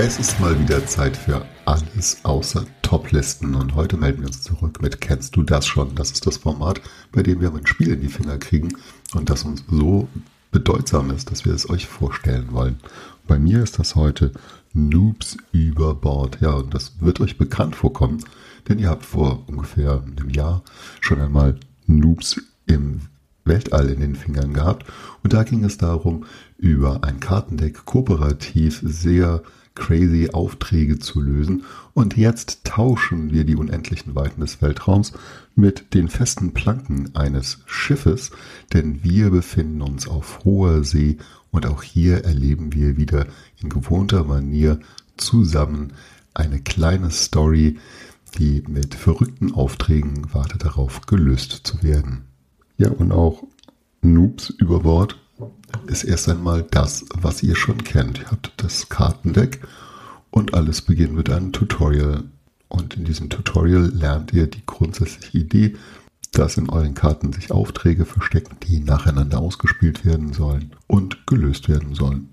Es ist mal wieder Zeit für alles außer Toplisten und heute melden wir uns zurück mit Kennst du das schon? Das ist das Format, bei dem wir ein Spiel in die Finger kriegen und das uns so bedeutsam ist, dass wir es euch vorstellen wollen. Bei mir ist das heute Noobs über Bord. Ja, und das wird euch bekannt vorkommen, denn ihr habt vor ungefähr einem Jahr schon einmal Noobs im Weltall in den Fingern gehabt und da ging es darum, über ein Kartendeck kooperativ sehr crazy Aufträge zu lösen. Und jetzt tauschen wir die unendlichen Weiten des Weltraums mit den festen Planken eines Schiffes, denn wir befinden uns auf hoher See und auch hier erleben wir wieder in gewohnter Manier zusammen eine kleine Story, die mit verrückten Aufträgen wartet darauf, gelöst zu werden. Ja, und auch Noobs über Bord ist erst einmal das, was ihr schon kennt. Ihr habt das Kartendeck und alles beginnt mit einem Tutorial. Und in diesem Tutorial lernt ihr die grundsätzliche Idee, dass in euren Karten sich Aufträge verstecken, die nacheinander ausgespielt werden sollen und gelöst werden sollen.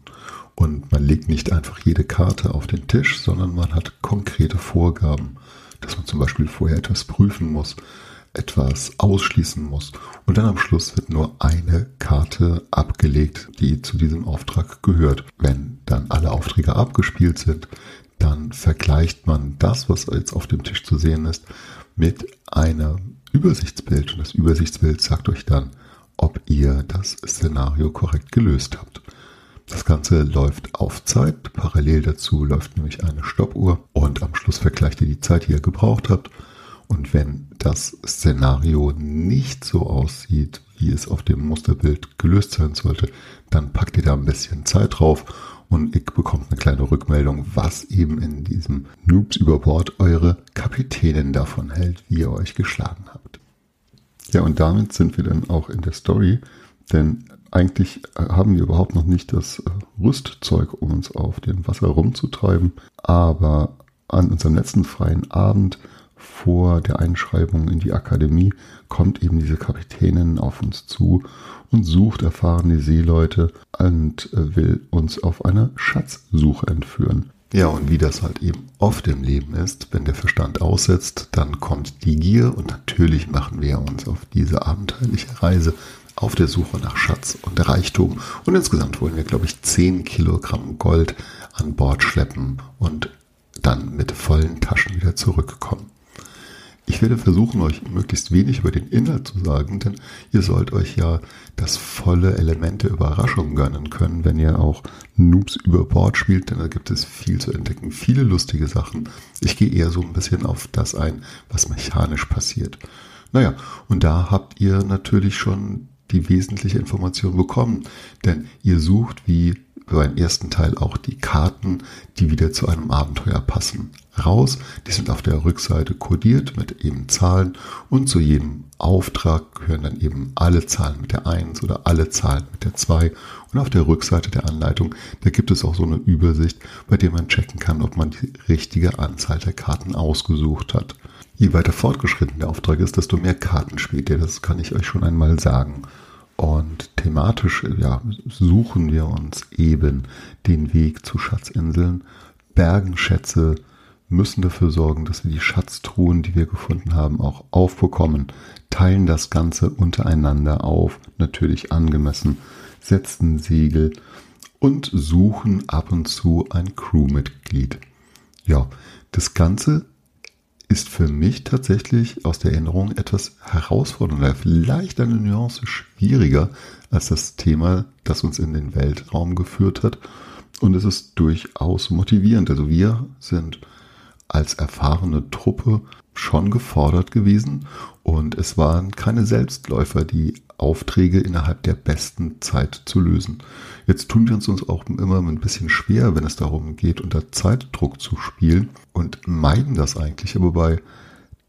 Und man legt nicht einfach jede Karte auf den Tisch, sondern man hat konkrete Vorgaben, dass man zum Beispiel vorher etwas prüfen muss, etwas ausschließen muss. Und dann am Schluss wird nur eine Karte abgelegt, die zu diesem Auftrag gehört. Wenn dann alle Aufträge abgespielt sind, dann vergleicht man das, was jetzt auf dem Tisch zu sehen ist, mit einem Übersichtsbild. Und das Übersichtsbild sagt euch dann, ob ihr das Szenario korrekt gelöst habt. Das Ganze läuft auf Zeit. Parallel dazu läuft nämlich eine Stoppuhr und am Schluss vergleicht ihr die Zeit, die ihr gebraucht habt und wenn das Szenario nicht so aussieht, wie es auf dem Musterbild gelöst sein sollte, dann packt ihr da ein bisschen Zeit drauf und ihr bekommt eine kleine Rückmeldung, was eben in diesem Noobs über Bord eure Kapitänin davon hält, wie ihr euch geschlagen habt. Ja, und damit sind wir dann auch in der Story, denn eigentlich haben wir überhaupt noch nicht das Rüstzeug, um uns auf dem Wasser rumzutreiben, aber an unserem letzten freien Abend vor der Einschreibung in die Akademie kommt eben diese Kapitänin auf uns zu und sucht erfahrene Seeleute und äh, will uns auf eine Schatzsuche entführen. Ja, und wie das halt eben oft im Leben ist, wenn der Verstand aussetzt, dann kommt die Gier und natürlich machen wir uns auf diese abenteuerliche Reise auf der Suche nach Schatz und Reichtum. Und insgesamt wollen wir, glaube ich, 10 Kilogramm Gold an Bord schleppen und dann mit vollen Taschen wieder zurückkommen. Ich werde versuchen, euch möglichst wenig über den Inhalt zu sagen, denn ihr sollt euch ja das volle Element der Überraschung gönnen können, wenn ihr auch Noobs über Bord spielt, denn da gibt es viel zu entdecken, viele lustige Sachen. Ich gehe eher so ein bisschen auf das ein, was mechanisch passiert. Naja, und da habt ihr natürlich schon die wesentliche Information bekommen, denn ihr sucht wie beim ersten Teil auch die Karten, die wieder zu einem Abenteuer passen, raus. Die sind auf der Rückseite kodiert mit eben Zahlen und zu jedem Auftrag gehören dann eben alle Zahlen mit der 1 oder alle Zahlen mit der 2. Und auf der Rückseite der Anleitung, da gibt es auch so eine Übersicht, bei der man checken kann, ob man die richtige Anzahl der Karten ausgesucht hat. Je weiter fortgeschritten der Auftrag ist, desto mehr Karten spielt ihr. Das kann ich euch schon einmal sagen. Und thematisch ja, suchen wir uns eben den Weg zu Schatzinseln, bergen Schätze, müssen dafür sorgen, dass wir die Schatztruhen, die wir gefunden haben, auch aufbekommen, teilen das Ganze untereinander auf, natürlich angemessen, setzen Segel und suchen ab und zu ein Crewmitglied. Ja, das Ganze ist für mich tatsächlich aus der Erinnerung etwas herausfordernder, vielleicht eine Nuance schwieriger als das Thema, das uns in den Weltraum geführt hat. Und es ist durchaus motivierend. Also wir sind als erfahrene Truppe schon gefordert gewesen und es waren keine Selbstläufer, die Aufträge innerhalb der besten Zeit zu lösen. Jetzt tun wir uns auch immer ein bisschen schwer, wenn es darum geht, unter Zeitdruck zu spielen und meiden das eigentlich. Aber bei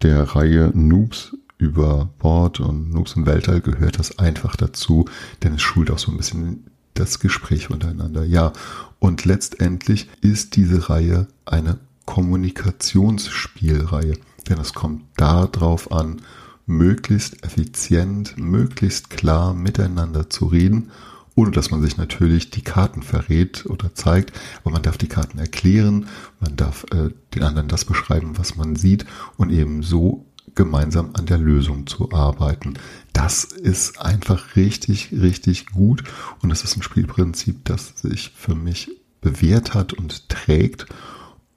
der Reihe Noobs über Bord und Noobs im Weltall gehört das einfach dazu, denn es schult auch so ein bisschen das Gespräch untereinander. Ja, und letztendlich ist diese Reihe eine Kommunikationsspielreihe, denn es kommt darauf an, möglichst effizient, möglichst klar miteinander zu reden ohne dass man sich natürlich die Karten verrät oder zeigt, aber man darf die Karten erklären, man darf äh, den anderen das beschreiben, was man sieht und eben so gemeinsam an der Lösung zu arbeiten. Das ist einfach richtig, richtig gut und das ist ein Spielprinzip, das sich für mich bewährt hat und trägt.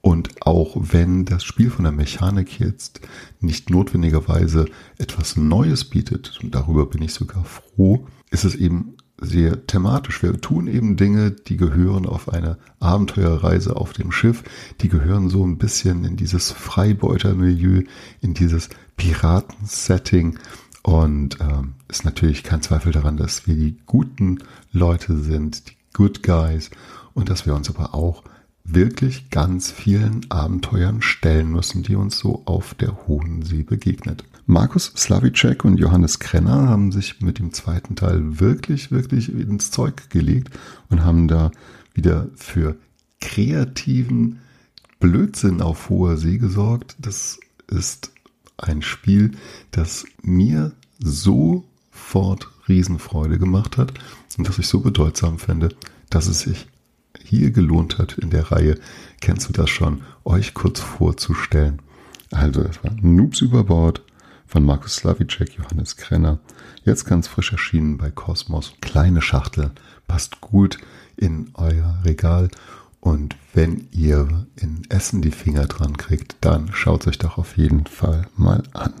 Und auch wenn das Spiel von der Mechanik jetzt nicht notwendigerweise etwas Neues bietet, und darüber bin ich sogar froh, ist es eben sehr thematisch. Wir tun eben Dinge, die gehören auf eine Abenteuerreise auf dem Schiff, die gehören so ein bisschen in dieses Freibeutermilieu, in dieses Piraten-Setting und ähm, ist natürlich kein Zweifel daran, dass wir die guten Leute sind, die Good Guys und dass wir uns aber auch wirklich ganz vielen Abenteuern stellen müssen, die uns so auf der hohen See begegnet. Markus Slavicek und Johannes Krenner haben sich mit dem zweiten Teil wirklich, wirklich ins Zeug gelegt und haben da wieder für kreativen Blödsinn auf hoher See gesorgt. Das ist ein Spiel, das mir sofort Riesenfreude gemacht hat und das ich so bedeutsam finde, dass es sich hier gelohnt hat in der Reihe, kennst du das schon, euch kurz vorzustellen. Also, das war Noobs über Bord von Markus Slavicek, Johannes Krenner. Jetzt ganz frisch erschienen bei Kosmos. Kleine Schachtel, passt gut in euer Regal. Und wenn ihr in Essen die Finger dran kriegt, dann schaut euch doch auf jeden Fall mal an.